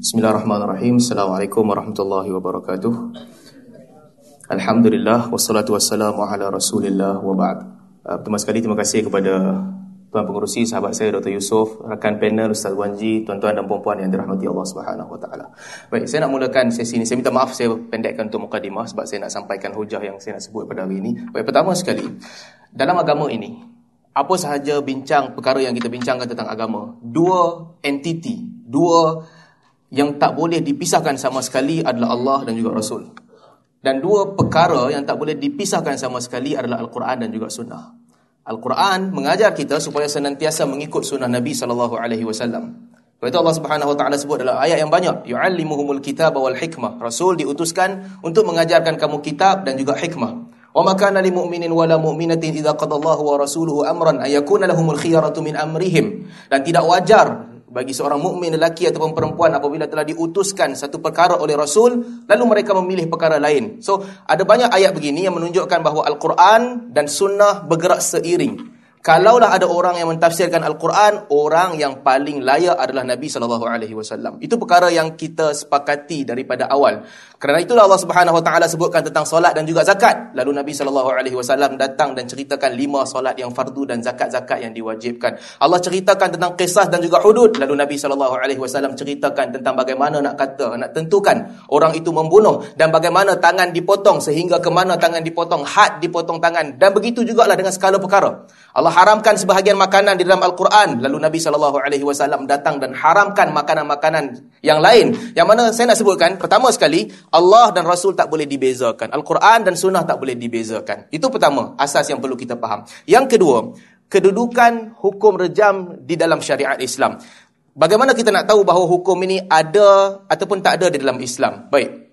Bismillahirrahmanirrahim. Assalamualaikum warahmatullahi wabarakatuh. Alhamdulillah wassalatu wassalamu ala Rasulillah wa ba'd. Uh, pertama sekali terima kasih kepada tuan pengurusi sahabat saya Dr. Yusof, rakan panel Ustaz Wanji, tuan-tuan dan puan-puan yang dirahmati Allah Subhanahu wa taala. Baik, saya nak mulakan sesi ini. Saya minta maaf saya pendekkan untuk mukadimah sebab saya nak sampaikan hujah yang saya nak sebut pada hari ini. Baik, pertama sekali, dalam agama ini apa sahaja bincang perkara yang kita bincangkan tentang agama, dua entiti, dua yang tak boleh dipisahkan sama sekali adalah Allah dan juga Rasul. Dan dua perkara yang tak boleh dipisahkan sama sekali adalah Al-Quran dan juga Sunnah. Al-Quran mengajar kita supaya senantiasa mengikut sunnah Nabi sallallahu alaihi wasallam. Itu Allah Subhanahu wa taala sebut dalam ayat yang banyak, yu'allimuhumul kitab wal hikmah. Rasul diutuskan untuk mengajarkan kamu kitab dan juga hikmah. Wa ma kana lil mu'minin wala mu'minatin idza qada Allahu wa rasuluhu amran ay yakuna lahumul khiyaratu min amrihim. Dan tidak wajar bagi seorang mukmin lelaki ataupun perempuan apabila telah diutuskan satu perkara oleh Rasul lalu mereka memilih perkara lain. So ada banyak ayat begini yang menunjukkan bahawa Al-Quran dan sunnah bergerak seiring. Kalaulah ada orang yang mentafsirkan Al-Quran, orang yang paling layak adalah Nabi sallallahu alaihi wasallam. Itu perkara yang kita sepakati daripada awal. Kerana itulah Allah Subhanahu wa taala sebutkan tentang solat dan juga zakat. Lalu Nabi sallallahu alaihi wasallam datang dan ceritakan lima solat yang fardu dan zakat-zakat yang diwajibkan. Allah ceritakan tentang kisah dan juga hudud. Lalu Nabi sallallahu alaihi wasallam ceritakan tentang bagaimana nak kata, nak tentukan orang itu membunuh dan bagaimana tangan dipotong sehingga ke mana tangan dipotong, had dipotong tangan dan begitu jugalah dengan segala perkara. Allah haramkan sebahagian makanan di dalam Al-Quran. Lalu Nabi SAW datang dan haramkan makanan-makanan yang lain. Yang mana saya nak sebutkan, pertama sekali, Allah dan Rasul tak boleh dibezakan. Al-Quran dan Sunnah tak boleh dibezakan. Itu pertama, asas yang perlu kita faham. Yang kedua, kedudukan hukum rejam di dalam syariat Islam. Bagaimana kita nak tahu bahawa hukum ini ada ataupun tak ada di dalam Islam? Baik.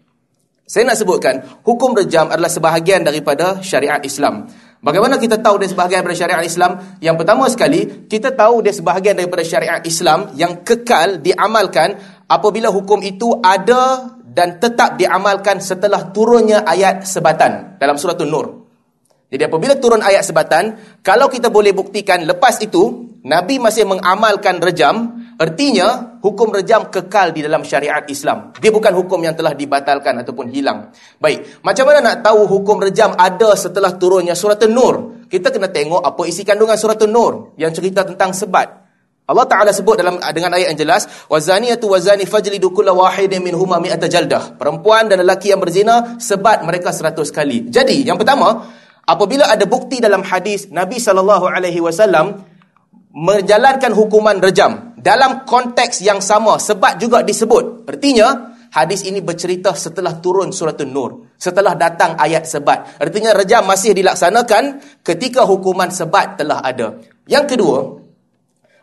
Saya nak sebutkan, hukum rejam adalah sebahagian daripada syariat Islam. Bagaimana kita tahu dia sebahagian daripada syariat Islam? Yang pertama sekali, kita tahu dia sebahagian daripada syariat Islam yang kekal diamalkan apabila hukum itu ada dan tetap diamalkan setelah turunnya ayat sebatan dalam surah An-Nur. Jadi apabila turun ayat sebatan, kalau kita boleh buktikan lepas itu, Nabi masih mengamalkan rejam, Artinya, hukum rejam kekal di dalam syariat Islam. Dia bukan hukum yang telah dibatalkan ataupun hilang. Baik, macam mana nak tahu hukum rejam ada setelah turunnya surat An-Nur? Kita kena tengok apa isi kandungan surat An-Nur yang cerita tentang sebat. Allah Taala sebut dalam dengan ayat yang jelas, wazaniyatu wazani fajlidu kulla wahidin minhuma mi'ata jaldah. Perempuan dan lelaki yang berzina sebat mereka seratus kali. Jadi, yang pertama, apabila ada bukti dalam hadis Nabi sallallahu alaihi wasallam menjalankan hukuman rejam dalam konteks yang sama sebab juga disebut artinya hadis ini bercerita setelah turun surah An-Nur setelah datang ayat sebat artinya rejam masih dilaksanakan ketika hukuman sebat telah ada yang kedua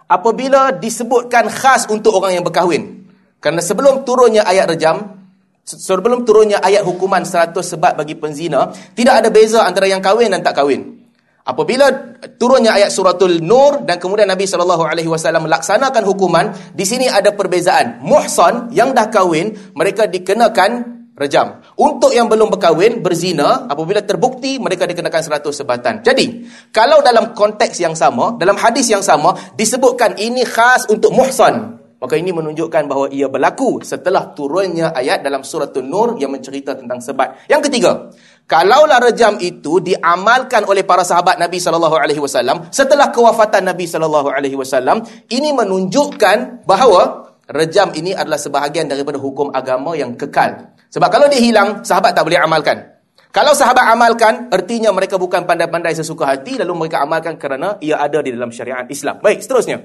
apabila disebutkan khas untuk orang yang berkahwin kerana sebelum turunnya ayat rejam sebelum turunnya ayat hukuman 100 sebab bagi penzina tidak ada beza antara yang kahwin dan tak kahwin Apabila turunnya ayat suratul Nur dan kemudian Nabi sallallahu alaihi wasallam melaksanakan hukuman, di sini ada perbezaan. Muhsan yang dah kahwin, mereka dikenakan rejam. Untuk yang belum berkahwin, berzina, apabila terbukti mereka dikenakan seratus sebatan. Jadi, kalau dalam konteks yang sama, dalam hadis yang sama disebutkan ini khas untuk muhsan, maka ini menunjukkan bahawa ia berlaku setelah turunnya ayat dalam suratul Nur yang mencerita tentang sebat. Yang ketiga, Kalaulah rejam itu diamalkan oleh para sahabat Nabi sallallahu alaihi wasallam setelah kewafatan Nabi sallallahu alaihi wasallam, ini menunjukkan bahawa rejam ini adalah sebahagian daripada hukum agama yang kekal. Sebab kalau dia hilang, sahabat tak boleh amalkan. Kalau sahabat amalkan, artinya mereka bukan pandai-pandai sesuka hati lalu mereka amalkan kerana ia ada di dalam syariat Islam. Baik, seterusnya.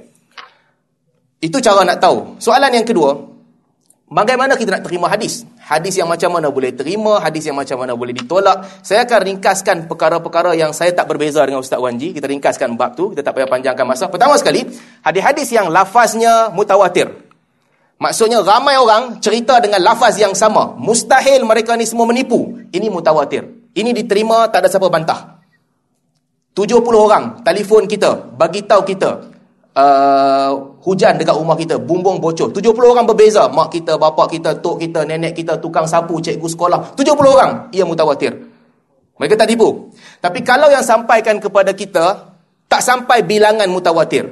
Itu cara nak tahu. Soalan yang kedua, Bagaimana kita nak terima hadis? Hadis yang macam mana boleh terima, hadis yang macam mana boleh ditolak. Saya akan ringkaskan perkara-perkara yang saya tak berbeza dengan Ustaz Wanji. Kita ringkaskan bab tu, kita tak payah panjangkan masa. Pertama sekali, hadis-hadis yang lafaznya mutawatir. Maksudnya ramai orang cerita dengan lafaz yang sama. Mustahil mereka ni semua menipu. Ini mutawatir. Ini diterima, tak ada siapa bantah. 70 orang telefon kita, bagi tahu kita uh, hujan dekat rumah kita, bumbung bocor. 70 orang berbeza. Mak kita, bapa kita, tok kita, nenek kita, tukang sapu, cikgu sekolah. 70 orang. Ia mutawatir. Mereka tak tipu. Tapi kalau yang sampaikan kepada kita, tak sampai bilangan mutawatir.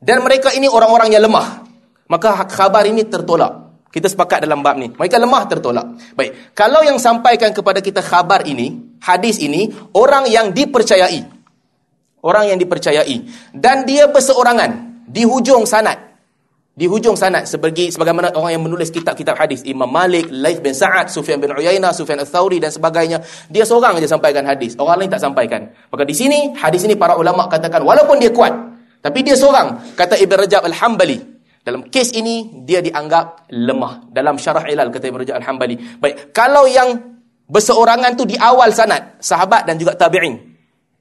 Dan mereka ini orang-orang yang lemah. Maka khabar ini tertolak. Kita sepakat dalam bab ni. Mereka lemah tertolak. Baik. Kalau yang sampaikan kepada kita khabar ini, hadis ini, orang yang dipercayai. Orang yang dipercayai. Dan dia berseorangan. Di hujung sanat. Di hujung sanat sebagai sebagaimana orang yang menulis kitab-kitab hadis Imam Malik, Laith bin Sa'ad, Sufyan bin Uyainah, Sufyan al-Thawri dan sebagainya dia seorang saja sampaikan hadis orang lain tak sampaikan maka di sini hadis ini para ulama katakan walaupun dia kuat tapi dia seorang kata Ibn Rajab al-Hambali dalam kes ini dia dianggap lemah. Dalam syarah ilal kata Ibn Rajab al-Hambali. Baik kalau yang berseorangan tu di awal sanat sahabat dan juga tabi'in.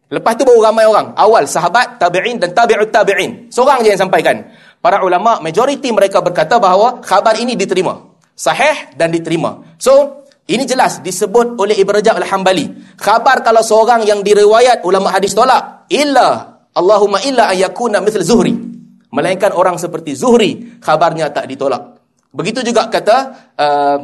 Lepas tu baru ramai orang. Awal sahabat tabi'in dan tabi'ut tabi'in. Seorang je yang sampaikan. Para ulama majoriti mereka berkata bahawa khabar ini diterima. Sahih dan diterima. So ini jelas disebut oleh Ibn Rajab Al-Hambali. Khabar kalau seorang yang diriwayat ulama hadis tolak illa Allahumma illa ayakuna mithl Zuhri melainkan orang seperti Zuhri khabarnya tak ditolak begitu juga kata uh,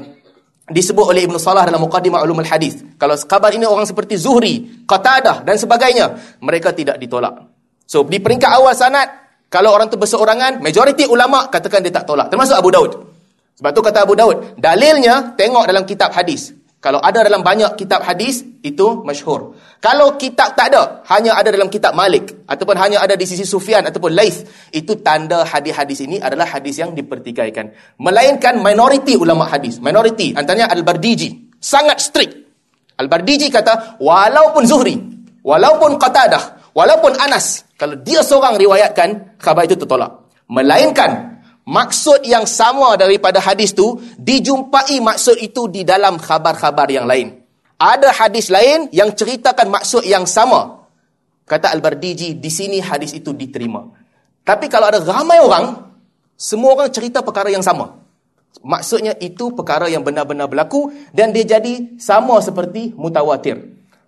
disebut oleh Ibn Salah dalam Muqaddimah Ulumul Hadis kalau khabar ini orang seperti Zuhri Qatadah dan sebagainya mereka tidak ditolak so di peringkat awal sanad kalau orang tu berseorangan, majoriti ulama katakan dia tak tolak. Termasuk Abu Daud. Sebab tu kata Abu Daud, dalilnya tengok dalam kitab hadis. Kalau ada dalam banyak kitab hadis, itu masyhur. Kalau kitab tak ada, hanya ada dalam kitab Malik. Ataupun hanya ada di sisi Sufyan ataupun Laith. Itu tanda hadis-hadis ini adalah hadis yang dipertikaikan. Melainkan minoriti ulama hadis. Minoriti, antaranya Al-Bardiji. Sangat strict. Al-Bardiji kata, walaupun Zuhri, walaupun Qatadah, Walaupun Anas, kalau dia seorang riwayatkan, khabar itu tertolak. Melainkan, maksud yang sama daripada hadis tu dijumpai maksud itu di dalam khabar-khabar yang lain. Ada hadis lain yang ceritakan maksud yang sama. Kata Al-Bardiji, di sini hadis itu diterima. Tapi kalau ada ramai orang, semua orang cerita perkara yang sama. Maksudnya itu perkara yang benar-benar berlaku dan dia jadi sama seperti mutawatir.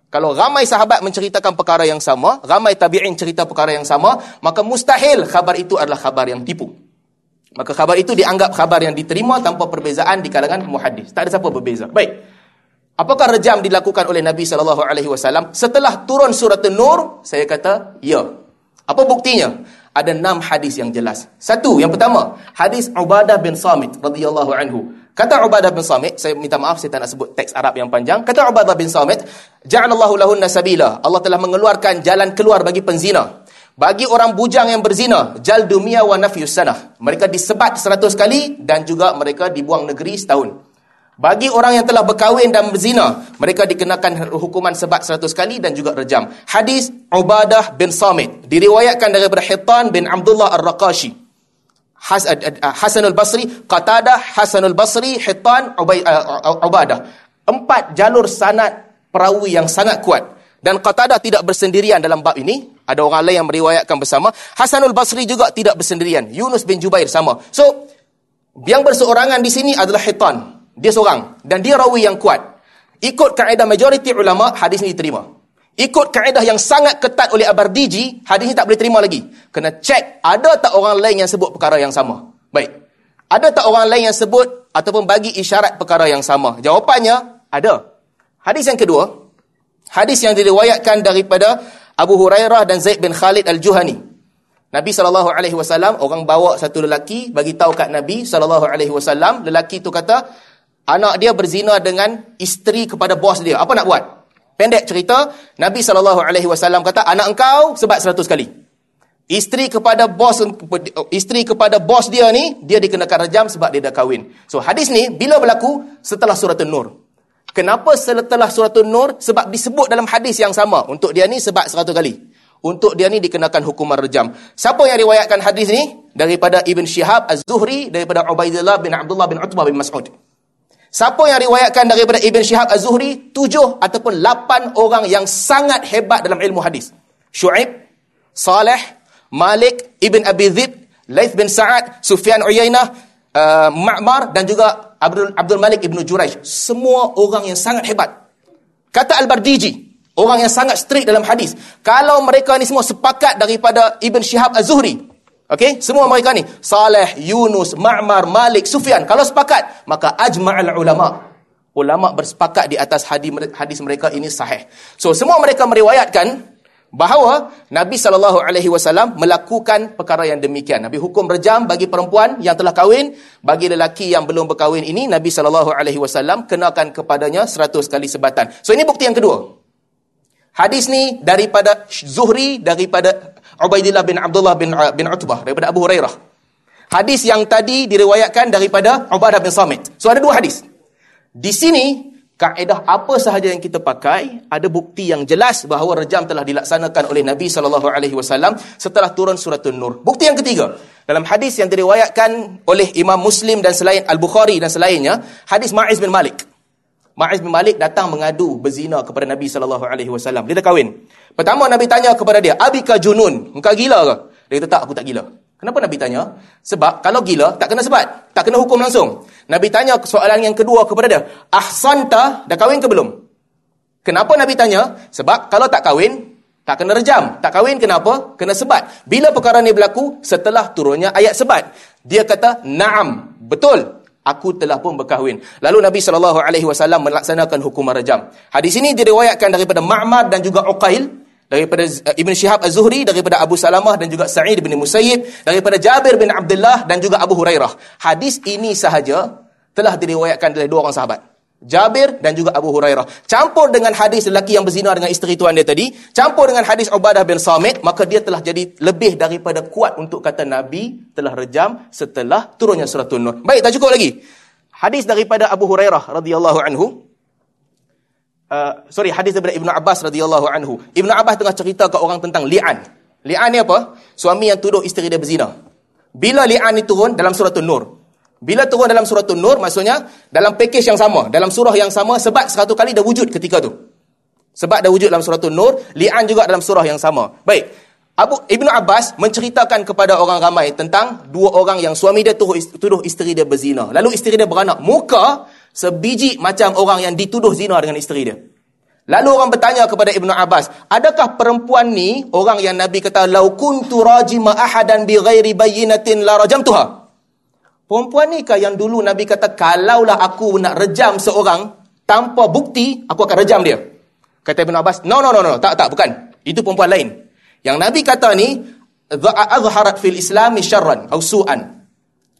Kalau ramai sahabat menceritakan perkara yang sama, ramai tabi'in cerita perkara yang sama, maka mustahil khabar itu adalah khabar yang tipu. Maka khabar itu dianggap khabar yang diterima tanpa perbezaan di kalangan muhaddis. Tak ada siapa berbeza. Baik. Apakah rejam dilakukan oleh Nabi sallallahu alaihi wasallam setelah turun surah An-Nur? Saya kata, ya. Apa buktinya? Ada enam hadis yang jelas. Satu, yang pertama, hadis Ubadah bin Samit radhiyallahu anhu. Kata Ubadah bin Samit, saya minta maaf saya tak nak sebut teks Arab yang panjang. Kata Ubadah bin Samit, "Ja'alallahu lahunna sabila." Allah telah mengeluarkan jalan keluar bagi penzina. Bagi orang bujang yang berzina, jal dunia wa nafyus sanah. Mereka disebat seratus kali dan juga mereka dibuang negeri setahun. Bagi orang yang telah berkahwin dan berzina, mereka dikenakan hukuman sebat seratus kali dan juga rejam. Hadis Ubadah bin Samit diriwayatkan daripada Hitan bin Abdullah Ar-Raqashi. Eh, eh, Hasanul Basri, Qatadah, Hasanul Basri, Hitan, uh, Ubadah. Empat jalur sanad perawi yang sangat kuat. Dan Qatadah tidak bersendirian dalam bab ini. Ada orang lain yang meriwayatkan bersama. Hasanul Basri juga tidak bersendirian. Yunus bin Jubair sama. So, yang berseorangan di sini adalah Hitan. Dia seorang. Dan dia rawi yang kuat. Ikut kaedah majoriti ulama, hadis ini diterima. Ikut kaedah yang sangat ketat oleh Abardiji, hadis ini tak boleh terima lagi. Kena cek, ada tak orang lain yang sebut perkara yang sama? Baik. Ada tak orang lain yang sebut ataupun bagi isyarat perkara yang sama? Jawapannya, ada. Hadis yang kedua, hadis yang diriwayatkan daripada Abu Hurairah dan Zaid bin Khalid Al-Juhani. Nabi SAW, orang bawa satu lelaki, bagi tahu kat Nabi SAW, lelaki itu kata, anak dia berzina dengan isteri kepada bos dia. Apa nak buat? Pendek cerita, Nabi SAW kata, anak engkau sebat seratus kali. Isteri kepada bos isteri kepada bos dia ni, dia dikenakan rejam sebab dia dah kahwin. So hadis ni, bila berlaku? Setelah surat An-Nur. Kenapa setelah surat An-Nur? Sebab disebut dalam hadis yang sama. Untuk dia ni sebat seratus kali. Untuk dia ni dikenakan hukuman rejam. Siapa yang riwayatkan hadis ni? Daripada Ibn Shihab Az-Zuhri, daripada Ubaidillah bin Abdullah bin Utbah bin Mas'ud. Siapa yang riwayatkan daripada Ibn Shihab Az-Zuhri? Tujuh ataupun lapan orang yang sangat hebat dalam ilmu hadis. Shu'ib, Saleh, Malik, Ibn Abi Dhib, Laith bin Sa'ad, Sufyan Uyainah, uh, Ma'mar dan juga Abdul, Abdul Malik Ibn Juraish. Semua orang yang sangat hebat. Kata Al-Bardiji, orang yang sangat strict dalam hadis. Kalau mereka ni semua sepakat daripada Ibn Shihab Az-Zuhri, Okey, semua mereka ni Saleh, Yunus, Ma'mar, Malik, Sufyan. Kalau sepakat, maka ajma'al ulama. Ulama bersepakat di atas hadis mereka ini sahih. So semua mereka meriwayatkan bahawa Nabi sallallahu alaihi wasallam melakukan perkara yang demikian. Nabi hukum rejam bagi perempuan yang telah kahwin, bagi lelaki yang belum berkahwin ini Nabi sallallahu alaihi wasallam kenakan kepadanya 100 kali sebatan. So ini bukti yang kedua. Hadis ni daripada Zuhri daripada Ubaidillah bin Abdullah bin bin Utbah daripada Abu Hurairah. Hadis yang tadi diriwayatkan daripada Ubadah bin Samit. So ada dua hadis. Di sini kaedah apa sahaja yang kita pakai ada bukti yang jelas bahawa rejam telah dilaksanakan oleh Nabi sallallahu alaihi wasallam setelah turun surah An-Nur. Bukti yang ketiga, dalam hadis yang diriwayatkan oleh Imam Muslim dan selain Al-Bukhari dan selainnya, hadis Ma'iz bin Malik. Ma'iz bin Malik datang mengadu berzina kepada Nabi sallallahu alaihi wasallam. Dia dah kahwin. Pertama Nabi tanya kepada dia, "Abika junun? Engkau gila ke?" Dia kata, "Tak, aku tak gila." Kenapa Nabi tanya? Sebab kalau gila, tak kena sebat. Tak kena hukum langsung. Nabi tanya soalan yang kedua kepada dia. Ahsanta, dah kahwin ke belum? Kenapa Nabi tanya? Sebab kalau tak kahwin, tak kena rejam. Tak kahwin kenapa? Kena sebat. Bila perkara ni berlaku? Setelah turunnya ayat sebat. Dia kata, Naam, betul. Aku telah pun berkahwin. Lalu Nabi SAW melaksanakan hukuman rejam. Hadis ini diriwayatkan daripada Ma'mar dan juga Uqail daripada uh, Ibn Shihab Az-Zuhri daripada Abu Salamah dan juga Sa'id bin Musayyib daripada Jabir bin Abdullah dan juga Abu Hurairah. Hadis ini sahaja telah diriwayatkan oleh dua orang sahabat. Jabir dan juga Abu Hurairah. Campur dengan hadis lelaki yang berzina dengan isteri tuan dia tadi, campur dengan hadis Ubadah bin Samit, maka dia telah jadi lebih daripada kuat untuk kata Nabi telah rejam setelah turunnya surah An-Nur. Baik, tak cukup lagi. Hadis daripada Abu Hurairah radhiyallahu anhu uh, sorry hadis daripada Ibnu Abbas radhiyallahu anhu. Ibnu Abbas tengah cerita ke orang tentang li'an. Li'an ni apa? Suami yang tuduh isteri dia berzina. Bila li'an ni turun dalam surah An-Nur. Bila turun dalam surah An-Nur maksudnya dalam package yang sama, dalam surah yang sama sebab satu kali dah wujud ketika tu. Sebab dah wujud dalam surah An-Nur, li'an juga dalam surah yang sama. Baik. Abu Ibnu Abbas menceritakan kepada orang ramai tentang dua orang yang suami dia tuduh isteri dia berzina. Lalu isteri dia beranak. Muka sebiji macam orang yang dituduh zina dengan isteri dia. Lalu orang bertanya kepada Ibnu Abbas, adakah perempuan ni orang yang Nabi kata lau kuntu rajima ahadan bi ghairi bayyinatin la rajamtuha? Perempuan ni kah yang dulu Nabi kata kalaulah aku nak rejam seorang tanpa bukti, aku akan rejam dia. Kata Ibnu Abbas, no no no no, tak tak bukan. Itu perempuan lain. Yang Nabi kata ni azharat fil islami syarran atau su'an.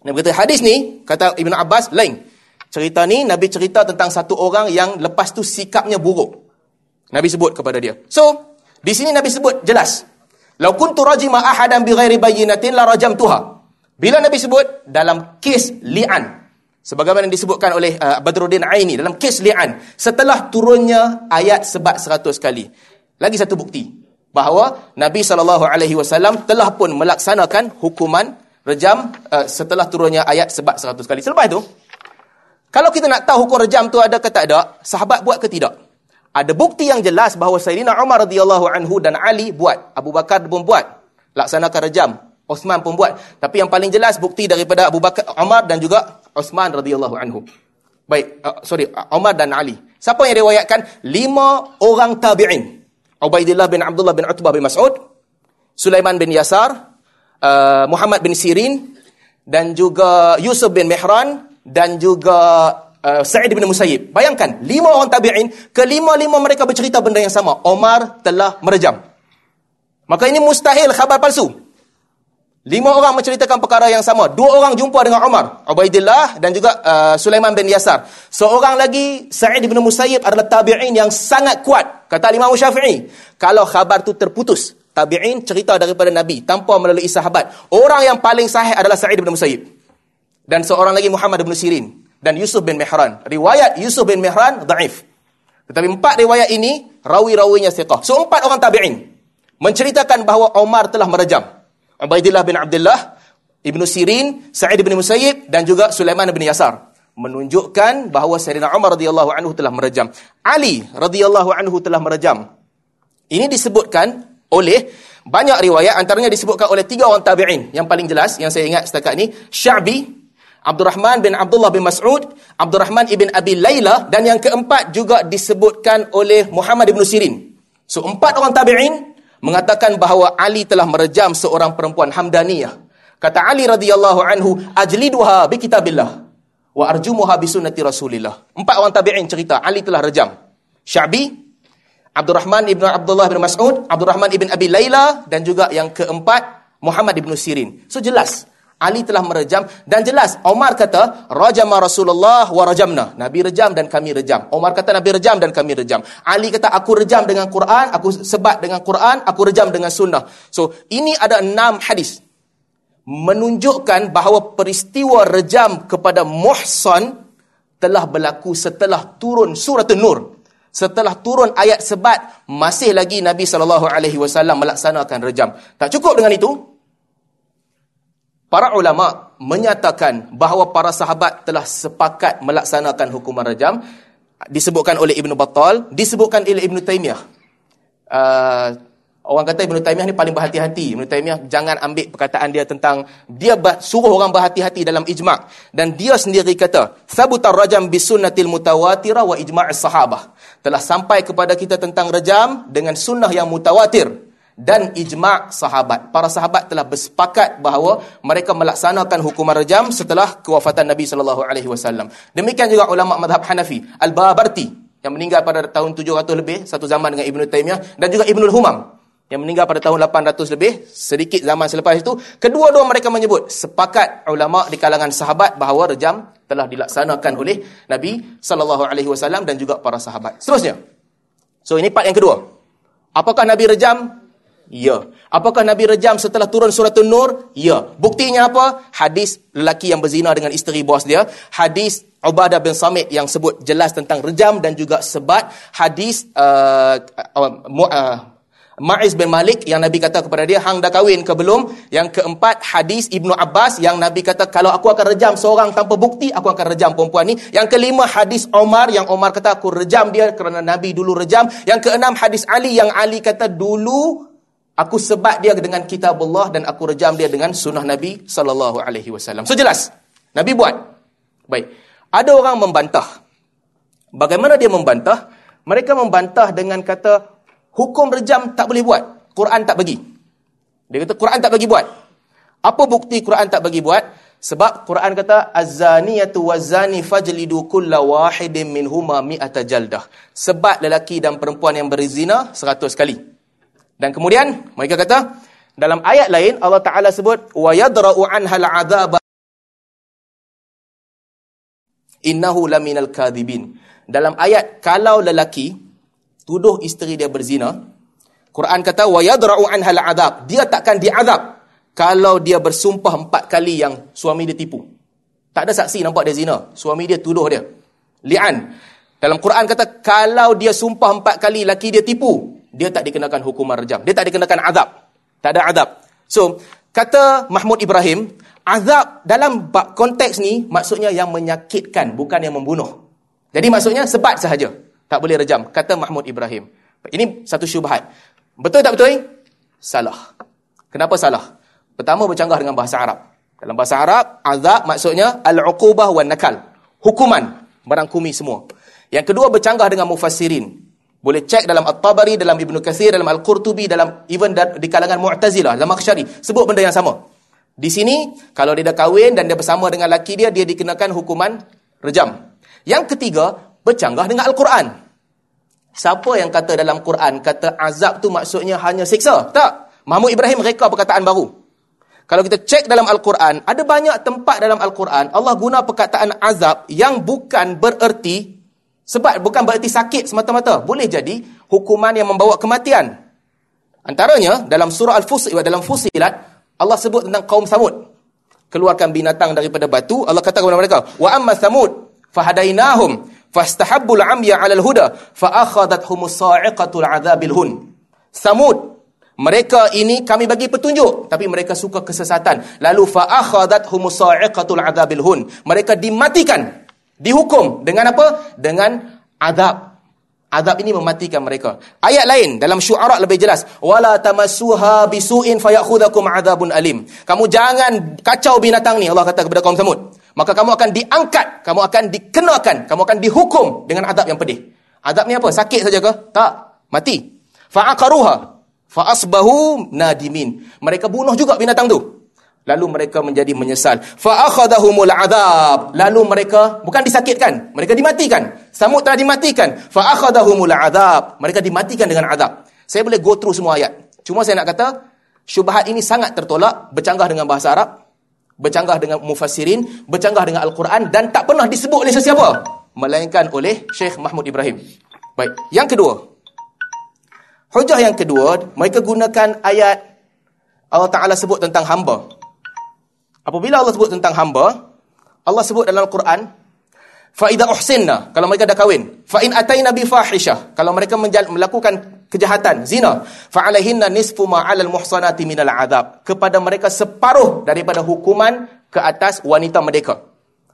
Nabi kata hadis ni kata Ibnu Abbas lain. Cerita ni Nabi cerita tentang satu orang yang lepas tu sikapnya buruk. Nabi sebut kepada dia. So, di sini Nabi sebut jelas. Lau kuntu rajima ahadan bi ghairi bayyinatin la rajamtuha. Bila Nabi sebut dalam kes li'an. Sebagaimana disebutkan oleh uh, Badruddin Aini dalam kes li'an. Setelah turunnya ayat sebat seratus kali. Lagi satu bukti. Bahawa Nabi SAW telah pun melaksanakan hukuman rejam uh, setelah turunnya ayat sebat seratus kali. Selepas itu, kalau kita nak tahu hukum rejam tu ada ke tak ada, sahabat buat ke tidak? Ada bukti yang jelas bahawa Sayyidina Umar radhiyallahu anhu dan Ali buat. Abu Bakar pun buat. Laksanakan rejam. Osman pun buat. Tapi yang paling jelas bukti daripada Abu Bakar, Umar dan juga Osman radhiyallahu anhu. Baik, uh, sorry, Umar dan Ali. Siapa yang riwayatkan? Lima orang tabi'in. Ubaidillah bin Abdullah bin Utbah bin Mas'ud. Sulaiman bin Yasar. Uh, Muhammad bin Sirin. Dan juga Yusuf bin Mihran dan juga uh, Sa'id bin Musayyib. Bayangkan, lima orang tabi'in, kelima-lima mereka bercerita benda yang sama. Omar telah merejam. Maka ini mustahil khabar palsu. Lima orang menceritakan perkara yang sama. Dua orang jumpa dengan Omar. Ubaidillah dan juga uh, Sulaiman bin Yasar. Seorang lagi, Sa'id bin Musayyib adalah tabi'in yang sangat kuat. Kata Imam Syafi'i. Kalau khabar tu terputus, tabi'in cerita daripada Nabi tanpa melalui sahabat. Orang yang paling sahih adalah Sa'id bin Musayyib dan seorang lagi Muhammad bin Sirin dan Yusuf bin Mihran. Riwayat Yusuf bin Mihran dhaif. Tetapi empat riwayat ini rawi-rawinya thiqah. So empat orang tabi'in menceritakan bahawa Umar telah merejam Ubaidillah bin Abdullah, Ibnu Sirin, Sa'id bin Musayyib dan juga Sulaiman bin Yasar menunjukkan bahawa Sayyidina Umar radhiyallahu anhu telah merejam. Ali radhiyallahu anhu telah merejam. Ini disebutkan oleh banyak riwayat antaranya disebutkan oleh tiga orang tabi'in yang paling jelas yang saya ingat setakat ini Sya'bi Abdul Rahman bin Abdullah bin Mas'ud, Abdul Rahman ibn Abi Layla dan yang keempat juga disebutkan oleh Muhammad ibn Sirin. So empat orang tabi'in mengatakan bahawa Ali telah merejam seorang perempuan Hamdaniyah. Kata Ali radhiyallahu anhu, ajliduha bi kitabillah wa arjumuha bi sunnati Rasulillah. Empat orang tabi'in cerita Ali telah rejam. Syabi, Abdul Rahman ibn Abdullah bin Mas'ud, Abdul Rahman ibn Abi Layla dan juga yang keempat Muhammad ibn Sirin. So jelas Ali telah merejam dan jelas Omar kata rajama Rasulullah wa rajamna. Nabi rejam dan kami rejam. Omar kata Nabi rejam dan kami rejam. Ali kata aku rejam dengan Quran, aku sebat dengan Quran, aku rejam dengan sunnah. So ini ada enam hadis menunjukkan bahawa peristiwa rejam kepada muhsan telah berlaku setelah turun surah An-Nur. Setelah turun ayat sebat, masih lagi Nabi saw melaksanakan rejam. Tak cukup dengan itu, Para ulama menyatakan bahawa para sahabat telah sepakat melaksanakan hukuman rajam disebutkan oleh Ibn Battal, disebutkan oleh Ibn Taymiyah. Uh, orang kata Ibn Taymiyah ni paling berhati-hati. Ibn Taymiyah jangan ambil perkataan dia tentang dia suruh orang berhati-hati dalam ijma' dan dia sendiri kata sabutar rajam bisunnatil mutawatira wa ijma' sahabah. Telah sampai kepada kita tentang rajam dengan sunnah yang mutawatir dan ijma' sahabat. Para sahabat telah bersepakat bahawa mereka melaksanakan hukuman rejam setelah kewafatan Nabi sallallahu alaihi wasallam. Demikian juga ulama mazhab Hanafi, Al-Babarti yang meninggal pada tahun 700 lebih, satu zaman dengan Ibnu Taimiyah dan juga Ibnu Humam yang meninggal pada tahun 800 lebih, sedikit zaman selepas itu, kedua-dua mereka menyebut sepakat ulama di kalangan sahabat bahawa rejam telah dilaksanakan oleh Nabi sallallahu alaihi wasallam dan juga para sahabat. Seterusnya. So ini part yang kedua. Apakah Nabi rejam Ya. Apakah Nabi rejam setelah turun surat An-Nur? Ya. Buktinya apa? Hadis lelaki yang berzina dengan isteri bos dia. Hadis Ubadah bin Samit yang sebut jelas tentang rejam dan juga sebat. Hadis uh, uh, uh, Ma'iz bin Malik yang Nabi kata kepada dia, hang dah kahwin ke belum? Yang keempat, hadis Ibnu Abbas yang Nabi kata, kalau aku akan rejam seorang tanpa bukti, aku akan rejam perempuan ni. Yang kelima, hadis Omar yang Omar kata, aku rejam dia kerana Nabi dulu rejam. Yang keenam, hadis Ali yang Ali kata, dulu Aku sebat dia dengan kitab Allah dan aku rejam dia dengan sunnah Nabi sallallahu alaihi wasallam. So jelas. Nabi buat. Baik. Ada orang membantah. Bagaimana dia membantah? Mereka membantah dengan kata hukum rejam tak boleh buat. Quran tak bagi. Dia kata Quran tak bagi buat. Apa bukti Quran tak bagi buat? Sebab Quran kata az-zaniyatu waz-zani fajlidu kulla wahidin minhuma mi'ata jaldah. Sebat lelaki dan perempuan yang berzina 100 kali. Dan kemudian mereka kata dalam ayat lain Allah Taala sebut wa yadra'u anha al'adzab innahu laminal kadhibin. Dalam ayat kalau lelaki tuduh isteri dia berzina, Quran kata wa yadra'u anha al'adzab. Dia takkan diazab kalau dia bersumpah empat kali yang suami dia tipu. Tak ada saksi nampak dia zina. Suami dia tuduh dia. Li'an. Dalam Quran kata kalau dia sumpah empat kali laki dia tipu, dia tak dikenakan hukuman rejam. Dia tak dikenakan azab. Tak ada azab. So, kata Mahmud Ibrahim, azab dalam konteks ni maksudnya yang menyakitkan, bukan yang membunuh. Jadi maksudnya sebat sahaja. Tak boleh rejam. Kata Mahmud Ibrahim. Ini satu syubhat. Betul tak betul? Salah. Kenapa salah? Pertama bercanggah dengan bahasa Arab. Dalam bahasa Arab, azab maksudnya al-uqubah wa nakal. Hukuman. Merangkumi semua. Yang kedua bercanggah dengan mufassirin. Boleh cek dalam At-Tabari, dalam Ibn Kathir, dalam Al-Qurtubi, dalam even di kalangan Mu'tazilah, dalam Makhsyari. Sebut benda yang sama. Di sini, kalau dia dah kahwin dan dia bersama dengan laki dia, dia dikenakan hukuman rejam. Yang ketiga, bercanggah dengan Al-Quran. Siapa yang kata dalam Quran, kata azab tu maksudnya hanya siksa? Tak. Mahmud Ibrahim reka perkataan baru. Kalau kita cek dalam Al-Quran, ada banyak tempat dalam Al-Quran, Allah guna perkataan azab yang bukan bererti sebab bukan berarti sakit semata-mata. Boleh jadi hukuman yang membawa kematian. Antaranya dalam surah Al-Fusilat dalam Fusilat Allah sebut tentang kaum Samud. Keluarkan binatang daripada batu, Allah kata kepada mereka, "Wa amma Samud fahadainahum fastahabbul 'amya 'alal huda fa akhadhathumus sa'iqatul 'adzabil hun." Samud mereka ini kami bagi petunjuk tapi mereka suka kesesatan. Lalu fa akhadhathumus sa'iqatul 'adzabil hun. Mereka dimatikan Dihukum dengan apa? Dengan azab. Azab ini mematikan mereka. Ayat lain dalam syu'ara lebih jelas. Wala tamassuha bisu'in fayakhudhakum azabun alim. Kamu jangan kacau binatang ni Allah kata kepada kaum Samud. Maka kamu akan diangkat, kamu akan dikenakan, kamu akan dihukum dengan azab yang pedih. Azab ni apa? Sakit saja ke? Tak. Mati. Fa'aqaruha fa'asbahu nadimin. Mereka bunuh juga binatang tu. Lalu mereka menjadi menyesal. Fa akhadhahumul adab lalu mereka bukan disakitkan mereka dimatikan. Samud telah dimatikan. Fa akhadhahumul adab mereka dimatikan dengan azab saya boleh go through semua ayat. Cuma saya nak kata syubhat ini sangat tertolak bercanggah dengan bahasa Arab bercanggah dengan mufassirin bercanggah dengan al-Quran dan tak pernah disebut oleh sesiapa. Melainkan oleh Syekh Mahmud Ibrahim. Baik yang kedua. Hujah yang kedua mereka gunakan ayat Allah Taala sebut tentang hamba Apabila Allah sebut tentang hamba, Allah sebut dalam Al-Quran, idza uhsinna, kalau mereka dah kahwin, ataina bi fahishah, kalau mereka melakukan kejahatan, zina, alaihinna nisfu 'alal muhsanati minal adab, kepada mereka separuh daripada hukuman ke atas wanita merdeka.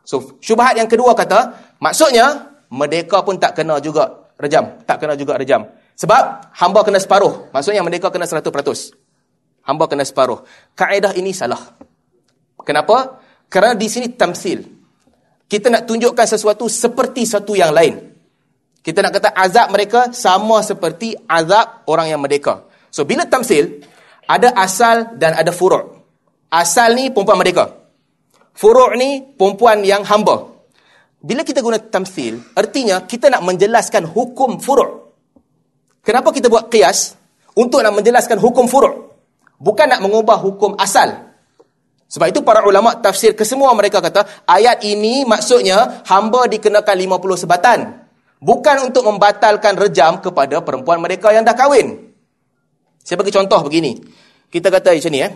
So, syubhat yang kedua kata, maksudnya merdeka pun tak kena juga rejam, tak kena juga rejam. Sebab hamba kena separuh, maksudnya merdeka kena 100%. Hamba kena separuh. Kaedah ini salah. Kenapa? Kerana di sini tamsil. Kita nak tunjukkan sesuatu seperti satu yang lain. Kita nak kata azab mereka sama seperti azab orang yang merdeka. So bila tamsil, ada asal dan ada furu'. Asal ni perempuan merdeka. Furu' ni perempuan yang hamba. Bila kita guna tamsil, artinya kita nak menjelaskan hukum furu'. Kenapa kita buat qiyas? Untuk nak menjelaskan hukum furu'. Bukan nak mengubah hukum asal. Sebab itu para ulama tafsir kesemua mereka kata ayat ini maksudnya hamba dikenakan 50 sebatan. Bukan untuk membatalkan rejam kepada perempuan mereka yang dah kahwin. Saya bagi contoh begini. Kita kata macam ni eh.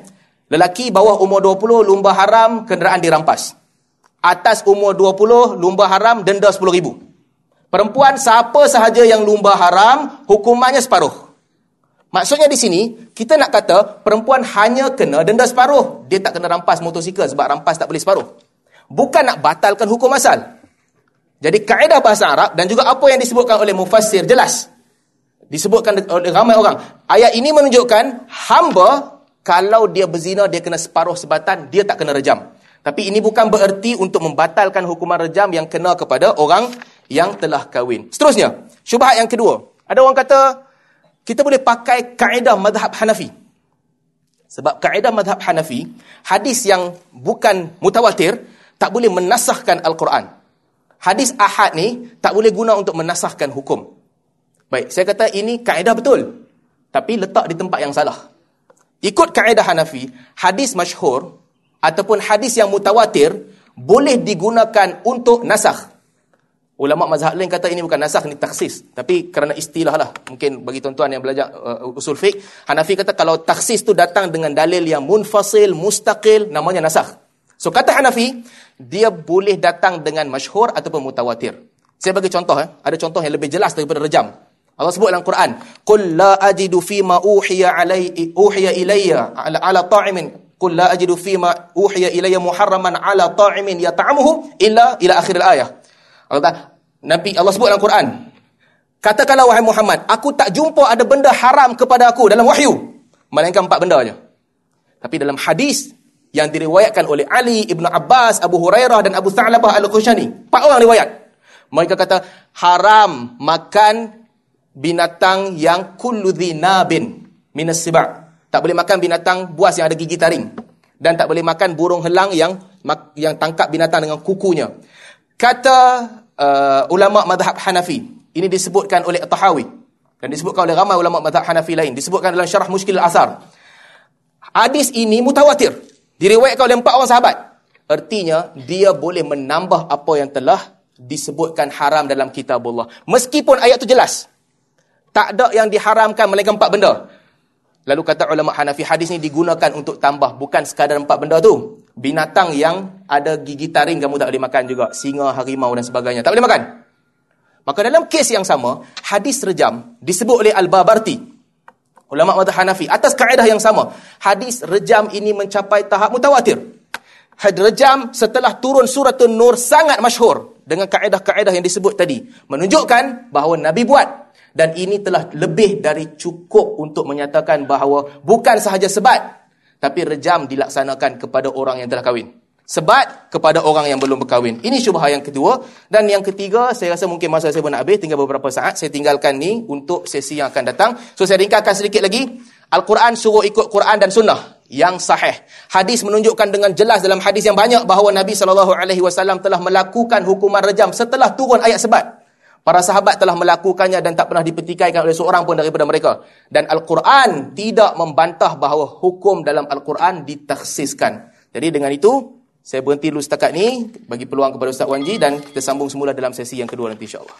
Lelaki bawah umur 20 lumba haram kenderaan dirampas. Atas umur 20 lumba haram denda 10 ribu. Perempuan siapa sahaja yang lumba haram hukumannya separuh. Maksudnya di sini, kita nak kata perempuan hanya kena denda separuh. Dia tak kena rampas motosikal sebab rampas tak boleh separuh. Bukan nak batalkan hukum asal. Jadi kaedah bahasa Arab dan juga apa yang disebutkan oleh mufassir jelas. Disebutkan oleh ramai orang. Ayat ini menunjukkan hamba kalau dia berzina dia kena separuh sebatan, dia tak kena rejam. Tapi ini bukan bererti untuk membatalkan hukuman rejam yang kena kepada orang yang telah kahwin. Seterusnya, syubhat yang kedua. Ada orang kata, kita boleh pakai kaedah madhab Hanafi. Sebab kaedah madhab Hanafi, hadis yang bukan mutawatir, tak boleh menasahkan Al-Quran. Hadis ahad ni, tak boleh guna untuk menasahkan hukum. Baik, saya kata ini kaedah betul. Tapi letak di tempat yang salah. Ikut kaedah Hanafi, hadis masyhur ataupun hadis yang mutawatir, boleh digunakan untuk nasah. Ulama mazhab lain kata ini bukan nasakh ni taksis. Tapi kerana istilah lah mungkin bagi tuan-tuan yang belajar uh, usul fiqh Hanafi kata kalau taksis tu datang dengan dalil yang munfasil mustaqil namanya nasakh. So kata Hanafi dia boleh datang dengan masyhur ataupun mutawatir. Saya bagi contoh eh. Ada contoh yang lebih jelas daripada rejam. Allah sebut dalam Quran qul la ajidu fi ma uhiya alai uhiya ilayya ala, ala ta'imin qul la ajidu fi ma uhiya ilayya muharraman ala ta'imin yata'amuhu illa ila akhir al-ayah Allah Nabi Allah sebut dalam Quran. Katakanlah wahai Muhammad, aku tak jumpa ada benda haram kepada aku dalam wahyu. Melainkan empat benda aja. Tapi dalam hadis yang diriwayatkan oleh Ali, Ibn Abbas, Abu Hurairah dan Abu Tha'labah Al-Khushani. Empat orang riwayat. Mereka kata, haram makan binatang yang kullu dhinabin minas siba' Tak boleh makan binatang buas yang ada gigi taring. Dan tak boleh makan burung helang yang yang tangkap binatang dengan kukunya. Kata uh, ulama madhab Hanafi. Ini disebutkan oleh At-Tahawi. Dan disebutkan oleh ramai ulama madhab Hanafi lain. Disebutkan dalam syarah Mushkil Al-Asar. Hadis ini mutawatir. Diriwayatkan oleh empat orang sahabat. Artinya, dia boleh menambah apa yang telah disebutkan haram dalam kitab Allah. Meskipun ayat itu jelas. Tak ada yang diharamkan melainkan empat benda. Lalu kata ulama Hanafi, hadis ini digunakan untuk tambah. Bukan sekadar empat benda tu binatang yang ada gigi taring kamu tak boleh makan juga. Singa, harimau dan sebagainya. Tak boleh makan. Maka dalam kes yang sama, hadis rejam disebut oleh Al-Babarti. Ulama Madhah Hanafi. Atas kaedah yang sama. Hadis rejam ini mencapai tahap mutawatir. Hadis rejam setelah turun surat Nur sangat masyhur dengan kaedah-kaedah yang disebut tadi. Menunjukkan bahawa Nabi buat. Dan ini telah lebih dari cukup untuk menyatakan bahawa bukan sahaja sebat tapi rejam dilaksanakan kepada orang yang telah kahwin. Sebab kepada orang yang belum berkahwin. Ini syubhah yang kedua. Dan yang ketiga, saya rasa mungkin masa saya pun nak habis, tinggal beberapa saat. Saya tinggalkan ni untuk sesi yang akan datang. So, saya ringkaskan sedikit lagi. Al-Quran suruh ikut Quran dan Sunnah. yang sahih. Hadis menunjukkan dengan jelas dalam hadis yang banyak bahawa Nabi SAW telah melakukan hukuman rejam setelah turun ayat sebat. Para sahabat telah melakukannya dan tak pernah dipertikaikan oleh seorang pun daripada mereka. Dan Al-Quran tidak membantah bahawa hukum dalam Al-Quran ditaksiskan. Jadi dengan itu, saya berhenti dulu setakat ni bagi peluang kepada Ustaz Wanji dan kita sambung semula dalam sesi yang kedua nanti insyaAllah.